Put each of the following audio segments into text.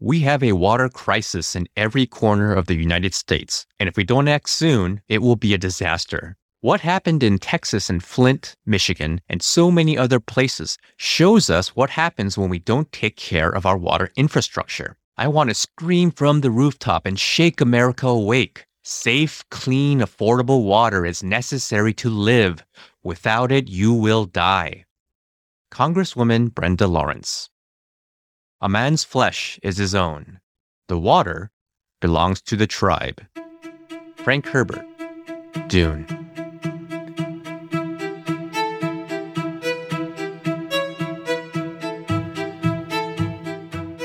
We have a water crisis in every corner of the United States, and if we don't act soon, it will be a disaster. What happened in Texas and Flint, Michigan, and so many other places shows us what happens when we don't take care of our water infrastructure. I want to scream from the rooftop and shake America awake. Safe, clean, affordable water is necessary to live. Without it, you will die. Congresswoman Brenda Lawrence. A man's flesh is his own. The water belongs to the tribe. Frank Herbert, Dune.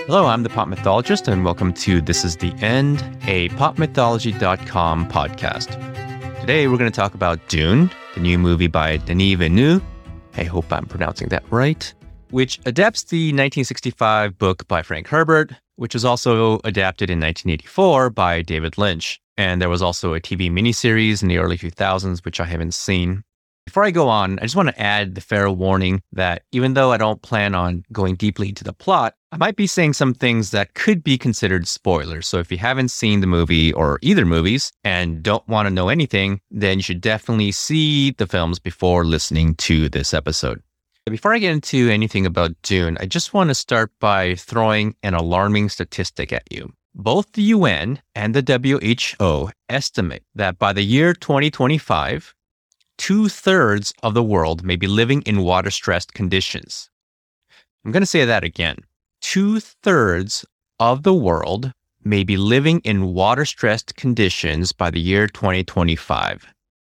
Hello, I'm the Pop Mythologist, and welcome to This is the End, a popmythology.com podcast. Today, we're going to talk about Dune, the new movie by Denis Villeneuve. I hope I'm pronouncing that right which adapts the 1965 book by Frank Herbert, which was also adapted in 1984 by David Lynch. And there was also a TV miniseries in the early 2000s, which I haven't seen. Before I go on, I just want to add the fair warning that even though I don't plan on going deeply into the plot, I might be saying some things that could be considered spoilers. So if you haven't seen the movie or either movies and don't want to know anything, then you should definitely see the films before listening to this episode. Before I get into anything about Dune, I just want to start by throwing an alarming statistic at you. Both the UN and the WHO estimate that by the year 2025, two thirds of the world may be living in water stressed conditions. I'm going to say that again. Two thirds of the world may be living in water stressed conditions by the year 2025.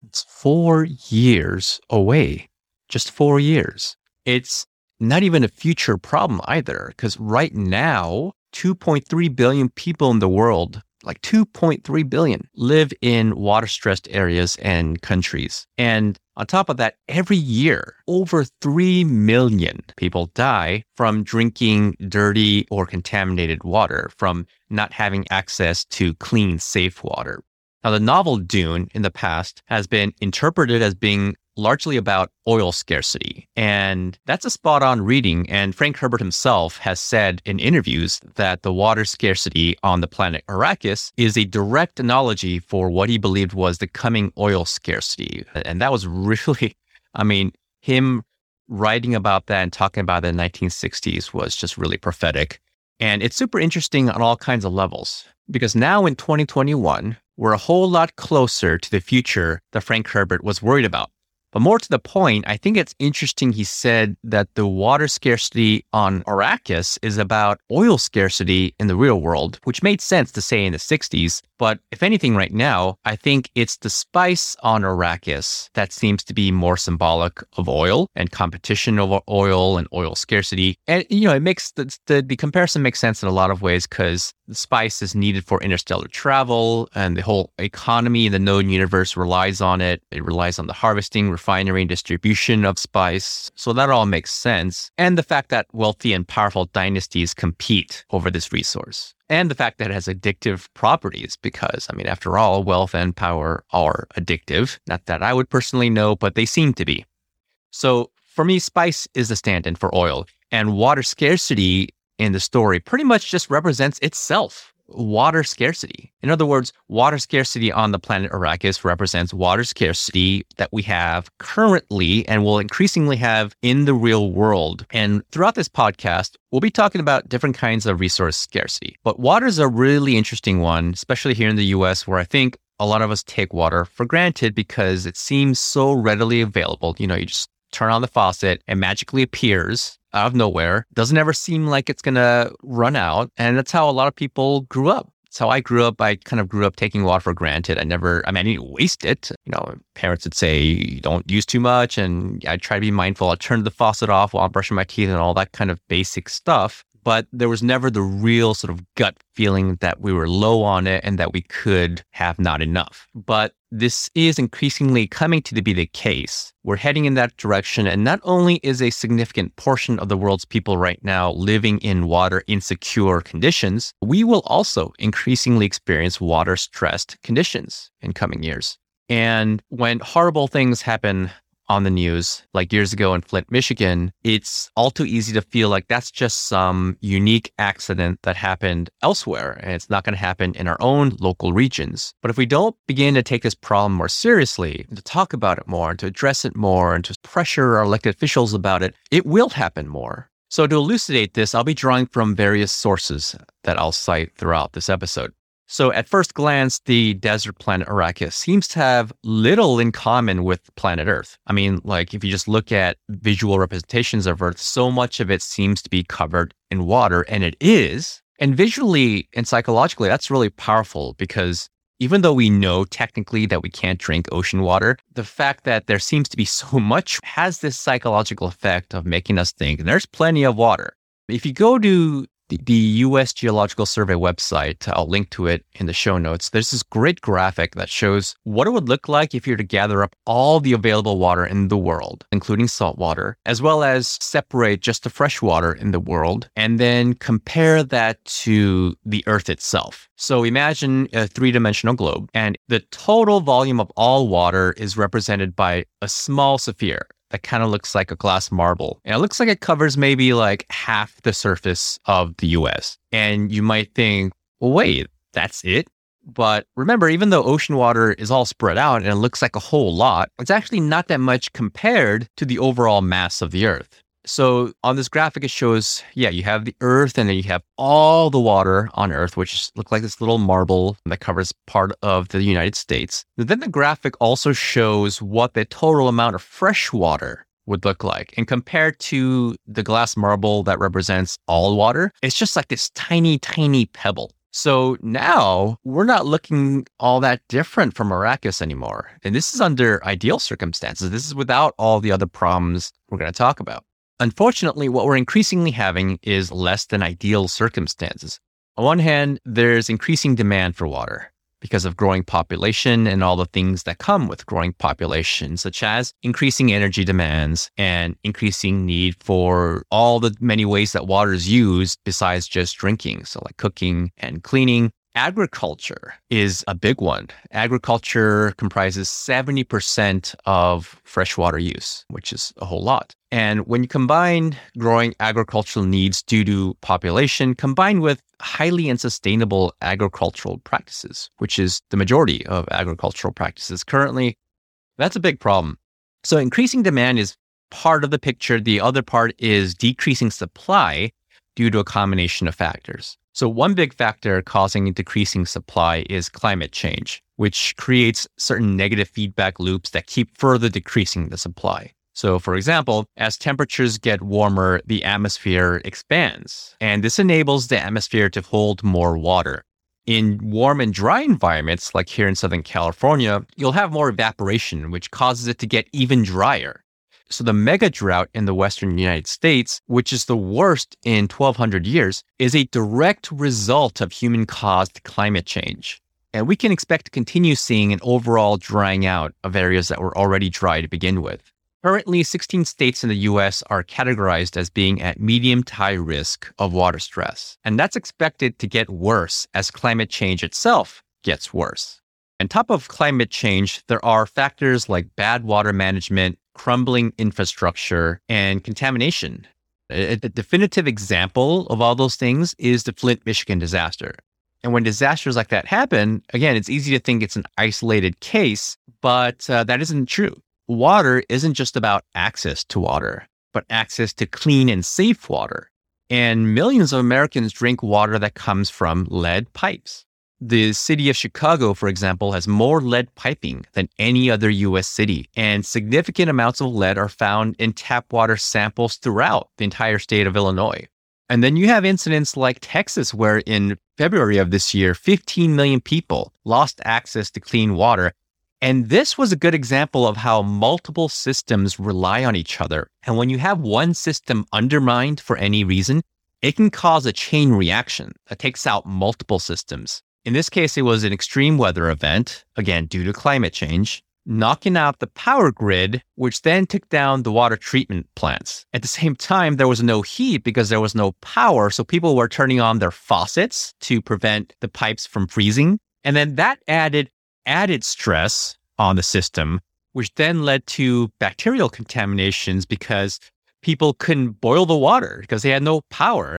It's four years away. Just four years it's not even a future problem either, because right now, 2.3 billion people in the world, like 2.3 billion, live in water stressed areas and countries. And on top of that, every year, over 3 million people die from drinking dirty or contaminated water, from not having access to clean, safe water. Now, the novel Dune in the past has been interpreted as being largely about oil scarcity. And that's a spot on reading. And Frank Herbert himself has said in interviews that the water scarcity on the planet Arrakis is a direct analogy for what he believed was the coming oil scarcity. And that was really, I mean, him writing about that and talking about it in the 1960s was just really prophetic. And it's super interesting on all kinds of levels because now in 2021, we're a whole lot closer to the future that Frank Herbert was worried about. But more to the point, I think it's interesting he said that the water scarcity on Arrakis is about oil scarcity in the real world, which made sense to say in the 60s. But if anything, right now, I think it's the spice on Arrakis that seems to be more symbolic of oil and competition over oil and oil scarcity. And, you know, it makes the, the, the comparison makes sense in a lot of ways because the spice is needed for interstellar travel and the whole economy in the known universe relies on it. It relies on the harvesting, refinery, and distribution of spice. So that all makes sense. And the fact that wealthy and powerful dynasties compete over this resource. And the fact that it has addictive properties, because, I mean, after all, wealth and power are addictive. Not that I would personally know, but they seem to be. So for me, spice is the stand in for oil. And water scarcity in the story pretty much just represents itself water scarcity. In other words, water scarcity on the planet Arrakis represents water scarcity that we have currently and will increasingly have in the real world. And throughout this podcast, we'll be talking about different kinds of resource scarcity. But water is a really interesting one, especially here in the US, where I think a lot of us take water for granted because it seems so readily available. You know, you just turn on the faucet and magically appears out of nowhere. Doesn't ever seem like it's going to run out. And that's how a lot of people grew up. That's how I grew up. I kind of grew up taking water for granted. I never, I mean, I didn't waste it. You know, parents would say, don't use too much. And I try to be mindful. I turn the faucet off while I'm brushing my teeth and all that kind of basic stuff but there was never the real sort of gut feeling that we were low on it and that we could have not enough. But this is increasingly coming to be the case. We're heading in that direction. And not only is a significant portion of the world's people right now living in water insecure conditions, we will also increasingly experience water stressed conditions in coming years. And when horrible things happen on the news, like years ago in Flint, Michigan, it's all too easy to feel like that's just some unique accident that happened elsewhere and it's not going to happen in our own local regions. But if we don't begin to take this problem more seriously, to talk about it more, and to address it more, and to pressure our elected officials about it, it will happen more. So, to elucidate this, I'll be drawing from various sources that I'll cite throughout this episode. So, at first glance, the desert planet Arrakis seems to have little in common with planet Earth. I mean, like, if you just look at visual representations of Earth, so much of it seems to be covered in water, and it is. And visually and psychologically, that's really powerful because even though we know technically that we can't drink ocean water, the fact that there seems to be so much has this psychological effect of making us think there's plenty of water. If you go to the, US Geological Survey website, I'll link to it in the show notes. There's this great graphic that shows what it would look like if you were to gather up all the available water in the world, including salt water, as well as separate just the fresh water in the world, and then compare that to the Earth itself. So imagine a three dimensional globe, and the total volume of all water is represented by a small sphere that kind of looks like a glass marble. And it looks like it covers maybe like half the surface of the US. And you might think, well, wait, that's it? But remember, even though ocean water is all spread out and it looks like a whole lot, it's actually not that much compared to the overall mass of the Earth. So on this graphic, it shows, yeah, you have the Earth and then you have all the water on Earth, which look like this little marble that covers part of the United States. But then the graphic also shows what the total amount of fresh water would look like. And compared to the glass marble that represents all water, it's just like this tiny, tiny pebble. So now we're not looking all that different from Arrakis anymore. And this is under ideal circumstances. This is without all the other problems we're going to talk about. Unfortunately, what we're increasingly having is less than ideal circumstances. On one hand, there's increasing demand for water because of growing population and all the things that come with growing population, such as increasing energy demands and increasing need for all the many ways that water is used besides just drinking. So, like cooking and cleaning, Agriculture is a big one. Agriculture comprises 70% of freshwater use, which is a whole lot. And when you combine growing agricultural needs due to population combined with highly unsustainable agricultural practices, which is the majority of agricultural practices currently, that's a big problem. So increasing demand is part of the picture. The other part is decreasing supply due to a combination of factors. So, one big factor causing decreasing supply is climate change, which creates certain negative feedback loops that keep further decreasing the supply. So, for example, as temperatures get warmer, the atmosphere expands, and this enables the atmosphere to hold more water. In warm and dry environments, like here in Southern California, you'll have more evaporation, which causes it to get even drier. So the mega drought in the western United States, which is the worst in 1200 years, is a direct result of human caused climate change. And we can expect to continue seeing an overall drying out of areas that were already dry to begin with. Currently, 16 states in the US are categorized as being at medium to high risk of water stress. And that's expected to get worse as climate change itself gets worse. On top of climate change, there are factors like bad water management, crumbling infrastructure, and contamination. A, a definitive example of all those things is the Flint, Michigan disaster. And when disasters like that happen, again, it's easy to think it's an isolated case, but uh, that isn't true. Water isn't just about access to water, but access to clean and safe water. And millions of Americans drink water that comes from lead pipes. The city of Chicago, for example, has more lead piping than any other US city, and significant amounts of lead are found in tap water samples throughout the entire state of Illinois. And then you have incidents like Texas, where in February of this year, 15 million people lost access to clean water. And this was a good example of how multiple systems rely on each other. And when you have one system undermined for any reason, it can cause a chain reaction that takes out multiple systems. In this case, it was an extreme weather event, again, due to climate change, knocking out the power grid, which then took down the water treatment plants. At the same time, there was no heat because there was no power. So people were turning on their faucets to prevent the pipes from freezing. And then that added added stress on the system which then led to bacterial contaminations because people couldn't boil the water because they had no power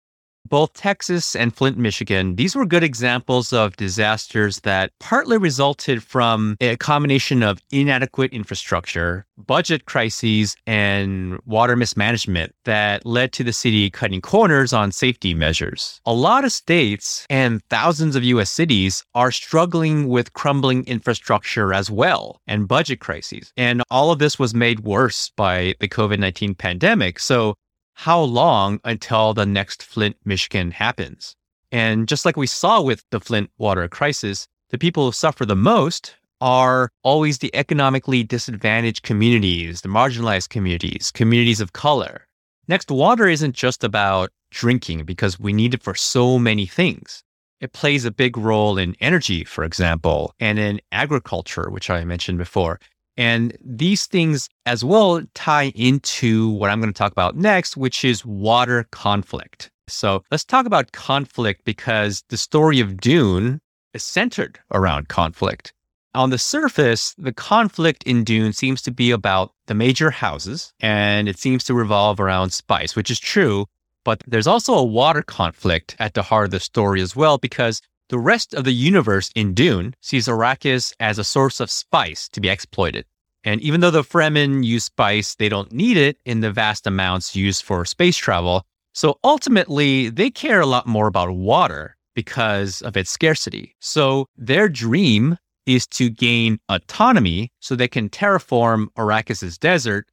both Texas and Flint, Michigan, these were good examples of disasters that partly resulted from a combination of inadequate infrastructure, budget crises, and water mismanagement that led to the city cutting corners on safety measures. A lot of states and thousands of US cities are struggling with crumbling infrastructure as well and budget crises. And all of this was made worse by the COVID 19 pandemic. So how long until the next Flint, Michigan happens? And just like we saw with the Flint water crisis, the people who suffer the most are always the economically disadvantaged communities, the marginalized communities, communities of color. Next, water isn't just about drinking because we need it for so many things. It plays a big role in energy, for example, and in agriculture, which I mentioned before. And these things as well tie into what I'm going to talk about next, which is water conflict. So let's talk about conflict because the story of Dune is centered around conflict. On the surface, the conflict in Dune seems to be about the major houses and it seems to revolve around spice, which is true. But there's also a water conflict at the heart of the story as well, because the rest of the universe in Dune sees Arrakis as a source of spice to be exploited. And even though the Fremen use spice, they don't need it in the vast amounts used for space travel. So ultimately, they care a lot more about water because of its scarcity. So their dream is to gain autonomy so they can terraform Arrakis's desert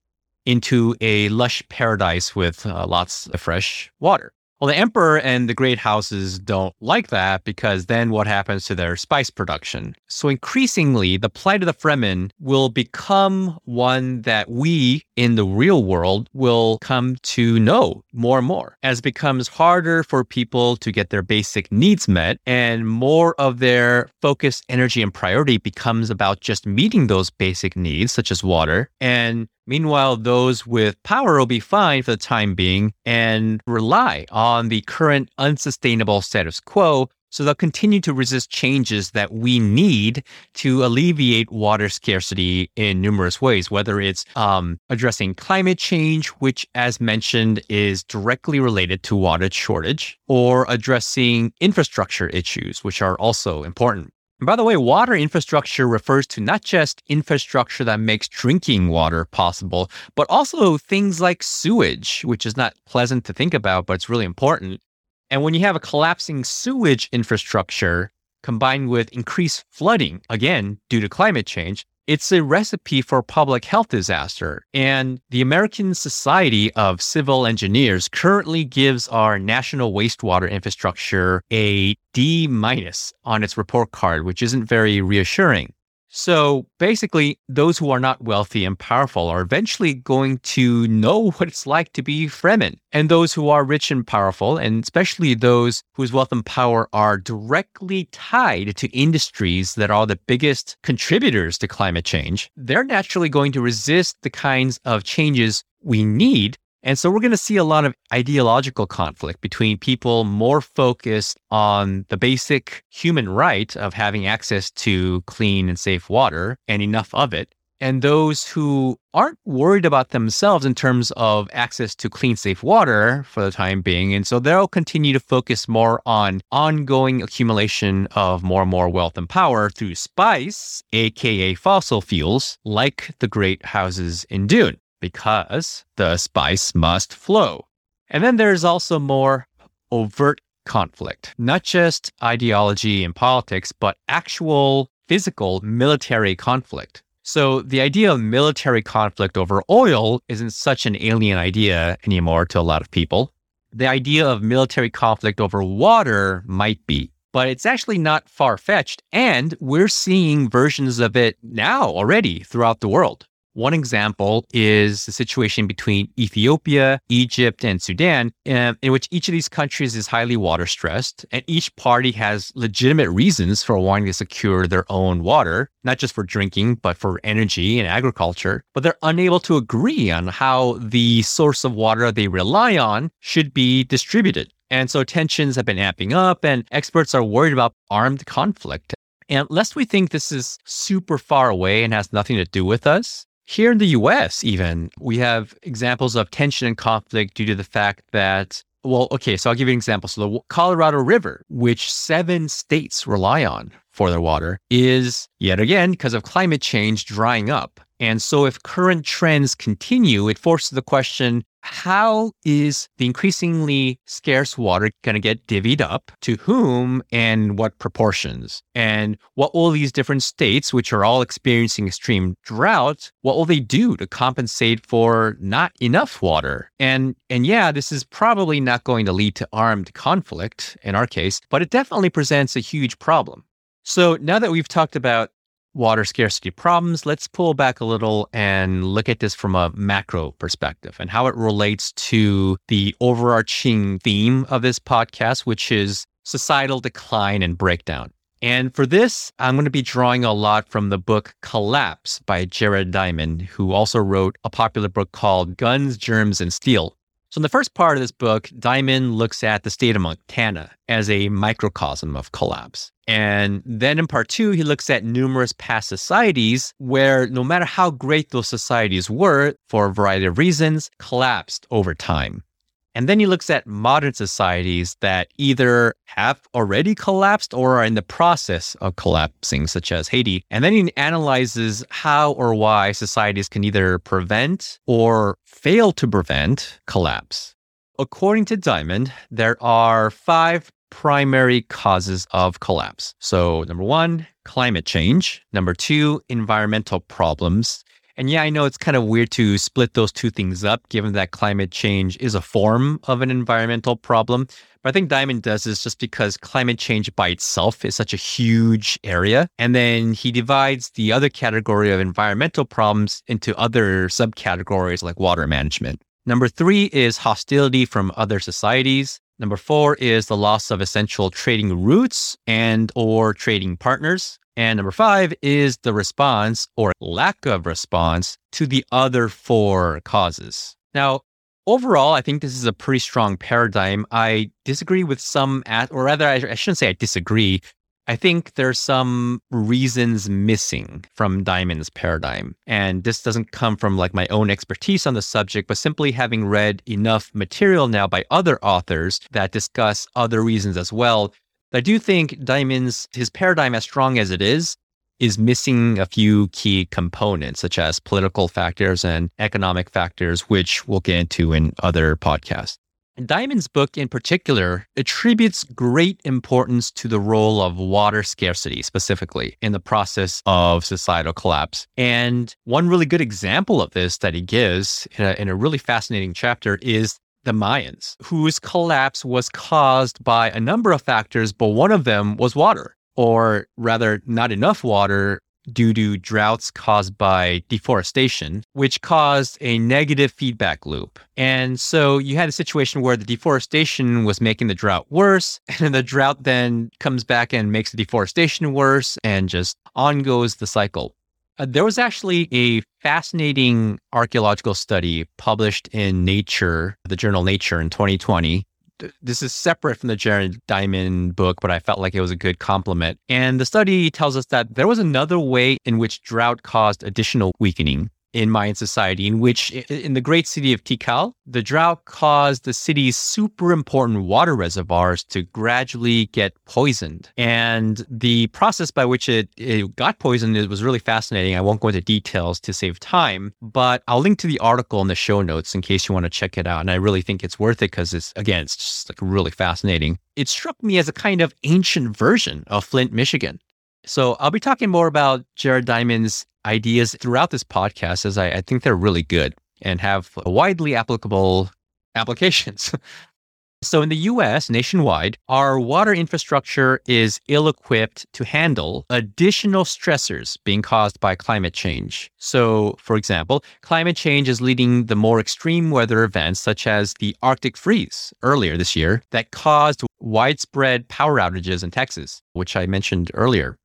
into a lush paradise with uh, lots of fresh water. Well, the emperor and the great houses don't like that because then what happens to their spice production? So increasingly, the plight of the Fremen will become one that we in the real world will come to know more and more as it becomes harder for people to get their basic needs met and more of their focus, energy, and priority becomes about just meeting those basic needs, such as water, and Meanwhile, those with power will be fine for the time being and rely on the current unsustainable status quo. So they'll continue to resist changes that we need to alleviate water scarcity in numerous ways, whether it's um, addressing climate change, which, as mentioned, is directly related to water shortage, or addressing infrastructure issues, which are also important. By the way, water infrastructure refers to not just infrastructure that makes drinking water possible, but also things like sewage, which is not pleasant to think about, but it's really important. And when you have a collapsing sewage infrastructure combined with increased flooding, again, due to climate change, it's a recipe for public health disaster. And the American Society of Civil Engineers currently gives our national wastewater infrastructure a D minus on its report card, which isn't very reassuring. So basically, those who are not wealthy and powerful are eventually going to know what it's like to be Fremen. And those who are rich and powerful, and especially those whose wealth and power are directly tied to industries that are the biggest contributors to climate change, they're naturally going to resist the kinds of changes we need and so we're going to see a lot of ideological conflict between people more focused on the basic human right of having access to clean and safe water and enough of it, and those who aren't worried about themselves in terms of access to clean, safe water for the time being. And so they'll continue to focus more on ongoing accumulation of more and more wealth and power through spice, aka fossil fuels, like the great houses in Dune because the spice must flow. And then there's also more overt conflict, not just ideology and politics, but actual physical military conflict. So the idea of military conflict over oil isn't such an alien idea anymore to a lot of people. The idea of military conflict over water might be, but it's actually not far fetched. And we're seeing versions of it now already throughout the world. One example is the situation between Ethiopia, Egypt, and Sudan, um, in which each of these countries is highly water stressed, and each party has legitimate reasons for wanting to secure their own water, not just for drinking, but for energy and agriculture. But they're unable to agree on how the source of water they rely on should be distributed. And so tensions have been amping up, and experts are worried about armed conflict. And lest we think this is super far away and has nothing to do with us, here in the US, even, we have examples of tension and conflict due to the fact that well, okay, so I'll give you an example. So the Colorado River, which seven states rely on for their water, is yet again, because of climate change, drying up. And so if current trends continue, it forces the question how is the increasingly scarce water going to get divvied up to whom and what proportions? And what will these different states, which are all experiencing extreme drought, what will they do to compensate for not enough water? And and yeah, this is probably not going to lead to armed conflict in our case, but it definitely presents a huge problem. So now that we've talked about water scarcity problems, let's pull back a little and look at this from a macro perspective and how it relates to the overarching theme of this podcast, which is societal decline and breakdown. And for this, I'm going to be drawing a lot from the book Collapse by Jared Diamond, who also wrote a popular book called Guns, Germs, and Steel. So, in the first part of this book, Diamond looks at the state of Montana as a microcosm of collapse. And then in part two, he looks at numerous past societies where no matter how great those societies were, for a variety of reasons, collapsed over time. And then he looks at modern societies that either have already collapsed or are in the process of collapsing, such as Haiti. And then he analyzes how or why societies can either prevent or fail to prevent collapse. According to Diamond, there are five primary causes of collapse. So, number one, climate change. Number two, environmental problems. And yeah, I know it's kind of weird to split those two things up, given that climate change is a form of an environmental problem. But I think Diamond does this just because climate change by itself is such a huge area. And then he divides the other category of environmental problems into other subcategories like water management. Number three is hostility from other societies. Number four is the loss of essential trading routes and or trading partners. And number five is the response or lack of response to the other four causes. Now, overall, I think this is a pretty strong paradigm. I disagree with some, or rather, I shouldn't say I disagree. I think there's some reasons missing from Diamond's paradigm. And this doesn't come from like my own expertise on the subject, but simply having read enough material now by other authors that discuss other reasons as well. I do think Diamond's his paradigm as strong as it is is missing a few key components such as political factors and economic factors which we'll get into in other podcasts. Diamond's book, in particular, attributes great importance to the role of water scarcity, specifically in the process of societal collapse. And one really good example of this that he gives in a, in a really fascinating chapter is the Mayans, whose collapse was caused by a number of factors, but one of them was water, or rather, not enough water due to droughts caused by deforestation, which caused a negative feedback loop. And so you had a situation where the deforestation was making the drought worse, and the drought then comes back and makes the deforestation worse, and just on goes the cycle. Uh, there was actually a fascinating archaeological study published in Nature, the journal Nature in 2020, this is separate from the Jared Diamond book, but I felt like it was a good complement. And the study tells us that there was another way in which drought caused additional weakening in Mayan society, in which in the great city of Tikal, the drought caused the city's super important water reservoirs to gradually get poisoned. And the process by which it, it got poisoned was really fascinating. I won't go into details to save time, but I'll link to the article in the show notes in case you want to check it out. And I really think it's worth it because it's, again, it's just like really fascinating. It struck me as a kind of ancient version of Flint, Michigan. So I'll be talking more about Jared Diamond's ideas throughout this podcast as I, I think they're really good and have widely applicable applications. So, in the US, nationwide, our water infrastructure is ill equipped to handle additional stressors being caused by climate change. So, for example, climate change is leading the more extreme weather events, such as the Arctic freeze earlier this year, that caused widespread power outages in Texas, which I mentioned earlier.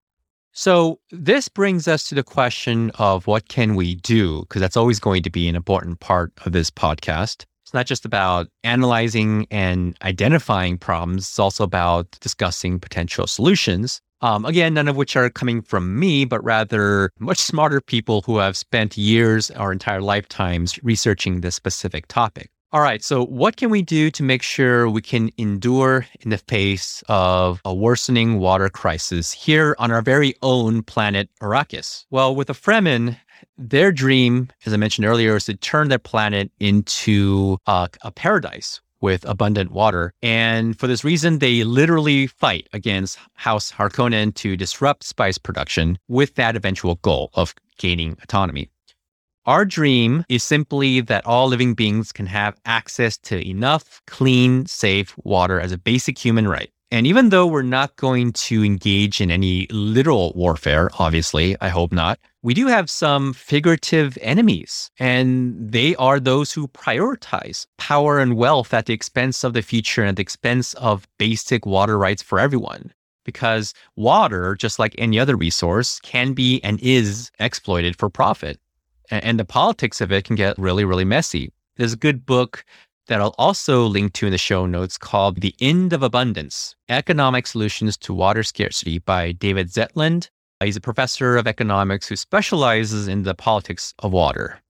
So this brings us to the question of what can we do? Because that's always going to be an important part of this podcast. It's not just about analyzing and identifying problems, it's also about discussing potential solutions. Um, again, none of which are coming from me, but rather much smarter people who have spent years or entire lifetimes researching this specific topic. All right. So, what can we do to make sure we can endure in the face of a worsening water crisis here on our very own planet, Arrakis? Well, with the Fremen, their dream, as I mentioned earlier, is to turn their planet into a, a paradise with abundant water. And for this reason, they literally fight against House Harkonnen to disrupt spice production with that eventual goal of gaining autonomy. Our dream is simply that all living beings can have access to enough clean, safe water as a basic human right. And even though we're not going to engage in any literal warfare, obviously, I hope not, we do have some figurative enemies, and they are those who prioritize power and wealth at the expense of the future and at the expense of basic water rights for everyone. Because water, just like any other resource, can be and is exploited for profit and the politics of it can get really, really messy. There's a good book that I'll also link to in the show notes called The End of Abundance Economic Solutions to Water Scarcity by David Zetland. He's a professor of economics who specializes in the politics of water.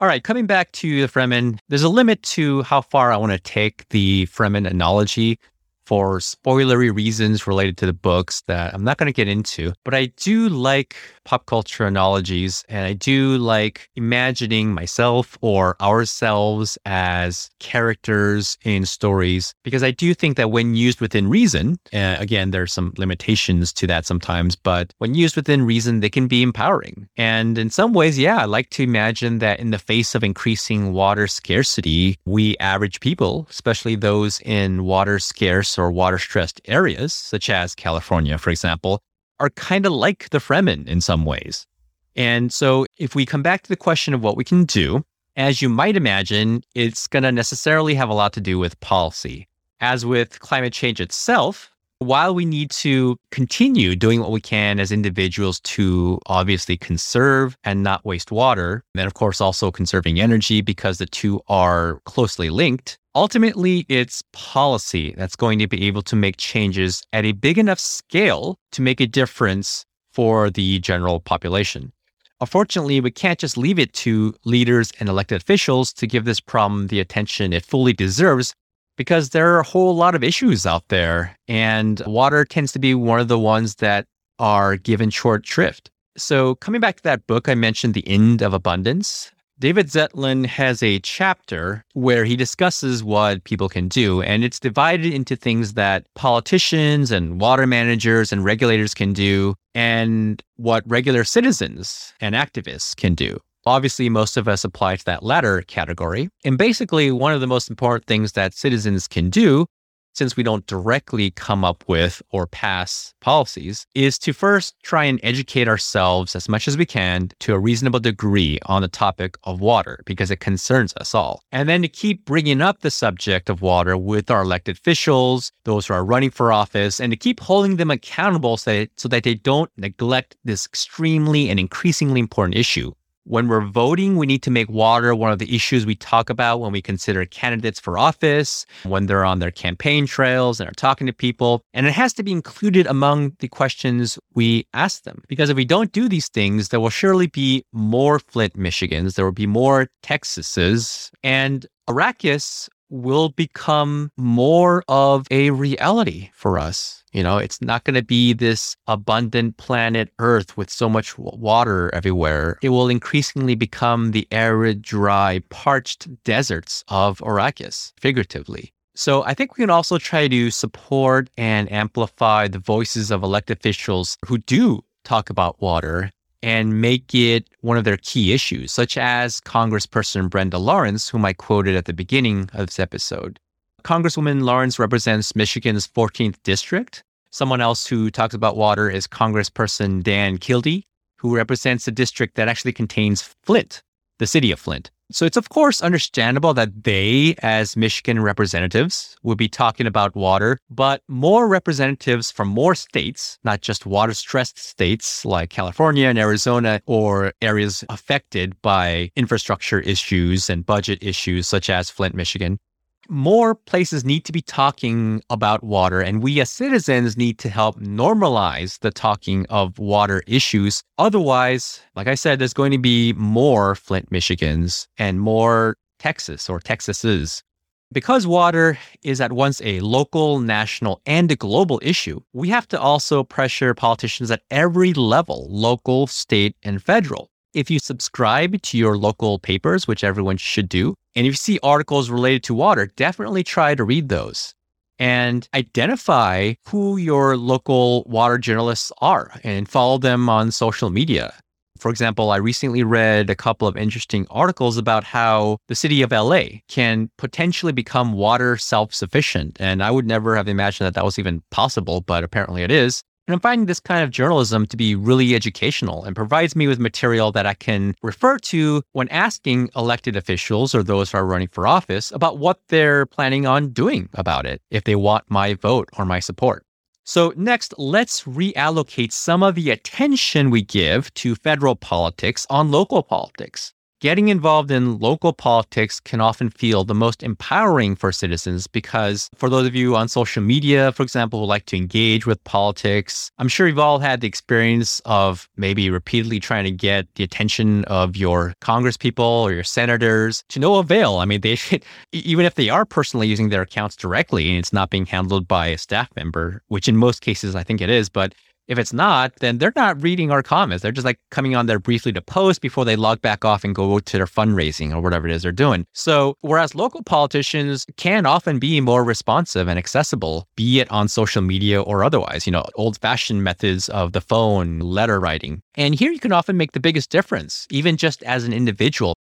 All right, coming back to the Fremen, there's a limit to how far I want to take the Fremen analogy for spoilery reasons related to the books that I'm not going to get into. But I do like pop culture analogies and I do like imagining myself or ourselves as characters in stories because I do think that when used within reason, uh, again, there's some limitations to that sometimes, but when used within reason, they can be empowering. And in some ways, yeah, I like to imagine that in the face of increasing water scarcity, we average people, especially those in water scarce or water stressed areas, such as California, for example, are kind of like the Fremen in some ways. And so, if we come back to the question of what we can do, as you might imagine, it's going to necessarily have a lot to do with policy. As with climate change itself, while we need to continue doing what we can as individuals to obviously conserve and not waste water, and of course also conserving energy because the two are closely linked, ultimately it's policy that's going to be able to make changes at a big enough scale to make a difference for the general population. Unfortunately, we can't just leave it to leaders and elected officials to give this problem the attention it fully deserves because there are a whole lot of issues out there, and water tends to be one of the ones that are given short shrift. So, coming back to that book I mentioned, The End of Abundance, David Zetland has a chapter where he discusses what people can do, and it's divided into things that politicians and water managers and regulators can do, and what regular citizens and activists can do. Obviously, most of us apply to that latter category. And basically, one of the most important things that citizens can do, since we don't directly come up with or pass policies, is to first try and educate ourselves as much as we can to a reasonable degree on the topic of water because it concerns us all. And then to keep bringing up the subject of water with our elected officials, those who are running for office, and to keep holding them accountable so that, they don't neglect this extremely and increasingly important issue when we're voting, we need to make water one of the issues we talk about when we consider candidates for office, when they're on their campaign trails and are talking to people. And it has to be included among the questions we ask them. Because if we don't do these things, there will surely be more Flint, Michigans, there will be more Texases, and Arrakis will become more of a reality for us. You know, it's not going to be this abundant planet Earth with so much water everywhere. It will increasingly become the arid, dry, parched deserts of Arrakis, figuratively. So I think we can also try to support and amplify the voices of elected officials who do talk about water and make it one of their key issues, such as Congressperson Brenda Lawrence, whom I quoted at the beginning of this episode. Congresswoman Lawrence represents Michigan's 14th district. Someone else who talks about water is Congressperson Dan Kildee, who represents the district that actually contains Flint, the city of Flint. So it's of course understandable that they, as Michigan representatives, would be talking about water, but more representatives from more states, not just water stressed states like California and Arizona or areas affected by infrastructure issues and budget issues such as Flint, Michigan, more places need to be talking about water, and we as citizens need to help normalize the talking of water issues. Otherwise, like I said, there's going to be more Flint, Michigans and more Texas or Texases. Because water is at once a local, national, and a global issue, we have to also pressure politicians at every level local, state, and federal. If you subscribe to your local papers, which everyone should do, and if you see articles related to water, definitely try to read those and identify who your local water journalists are and follow them on social media. For example, I recently read a couple of interesting articles about how the city of LA can potentially become water self sufficient. And I would never have imagined that that was even possible, but apparently it is. And I'm finding this kind of journalism to be really educational and provides me with material that I can refer to when asking elected officials or those who are running for office about what they're planning on doing about it if they want my vote or my support. So, next, let's reallocate some of the attention we give to federal politics on local politics. Getting involved in local politics can often feel the most empowering for citizens because, for those of you on social media, for example, who like to engage with politics, I'm sure you've all had the experience of maybe repeatedly trying to get the attention of your congresspeople or your senators to no avail. I mean, they should, even if they are personally using their accounts directly and it's not being handled by a staff member, which in most cases I think it is, but if it's not, then they're not reading our comments. They're just like coming on there briefly to post before they log back off and go to their fundraising or whatever it is they're doing. So, whereas local politicians can often be more responsive and accessible, be it on social media or otherwise, you know, old fashioned methods of the phone, letter writing. And here you can often make the biggest difference, even just as an individual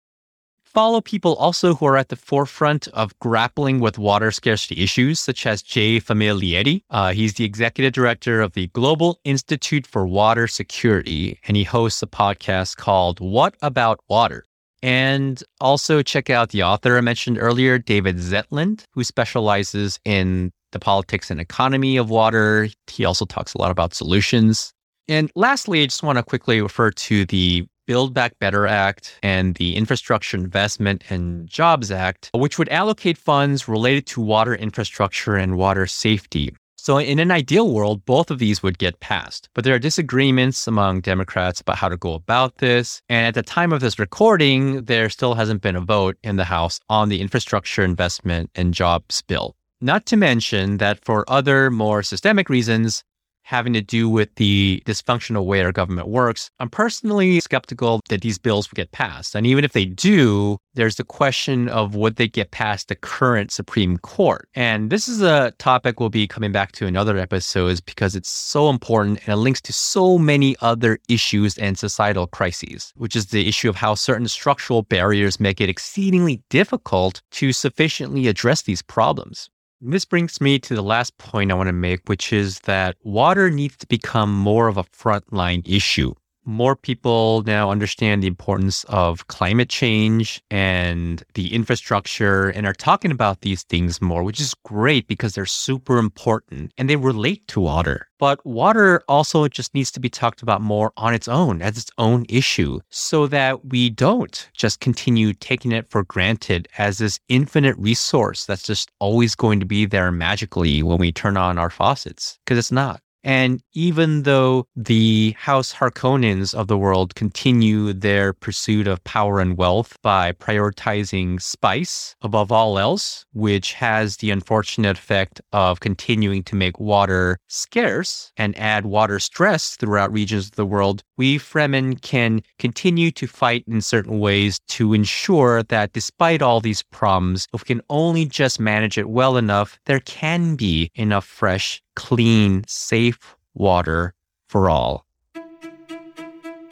follow people also who are at the forefront of grappling with water scarcity issues, such as Jay Famiglietti. Uh, he's the executive director of the Global Institute for Water Security, and he hosts a podcast called What About Water? And also check out the author I mentioned earlier, David Zetland, who specializes in the politics and economy of water. He also talks a lot about solutions. And lastly, I just want to quickly refer to the Build Back Better Act and the Infrastructure Investment and Jobs Act, which would allocate funds related to water infrastructure and water safety. So, in an ideal world, both of these would get passed. But there are disagreements among Democrats about how to go about this. And at the time of this recording, there still hasn't been a vote in the House on the Infrastructure Investment and Jobs Bill. Not to mention that for other more systemic reasons, having to do with the dysfunctional way our government works, I'm personally skeptical that these bills will get passed. And even if they do, there's the question of would they get past the current Supreme Court? And this is a topic we'll be coming back to in other episodes because it's so important and it links to so many other issues and societal crises, which is the issue of how certain structural barriers make it exceedingly difficult to sufficiently address these problems. This brings me to the last point I want to make, which is that water needs to become more of a frontline issue more people now understand the importance of climate change and the infrastructure and are talking about these things more, which is great because they're super important and they relate to water. But water also just needs to be talked about more on its own as its own issue so that we don't just continue taking it for granted as this infinite resource that's just always going to be there magically when we turn on our faucets because it's not. And even though the House Harkonnens of the world continue their pursuit of power and wealth by prioritizing spice above all else, which has the unfortunate effect of continuing to make water scarce and add water stress throughout regions of the world, we Fremen can continue to fight in certain ways to ensure that despite all these problems, if we can only just manage it well enough, there can be enough fresh clean, safe water for all.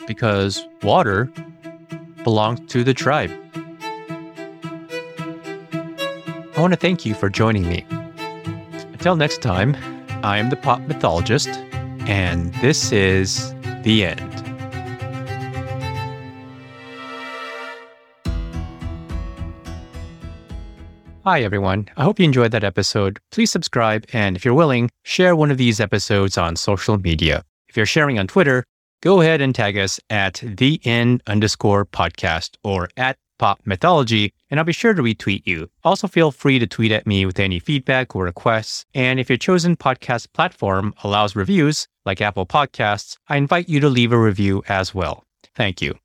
Because water belongs to the tribe. I want to thank you for joining me. Until next time, I am the pop mythologist, and this is the end. Hi, everyone. I hope you enjoyed that episode. Please subscribe, and if you're willing, share one of these episodes on social media. If you're sharing on Twitter, go ahead and tag us at the N underscore podcast or at Pop Mythology, and I'll be sure to retweet you. Also, feel free to tweet at me with any feedback or requests. And if your chosen podcast platform allows reviews, like Apple Podcasts, I invite you to leave a review as well. Thank you.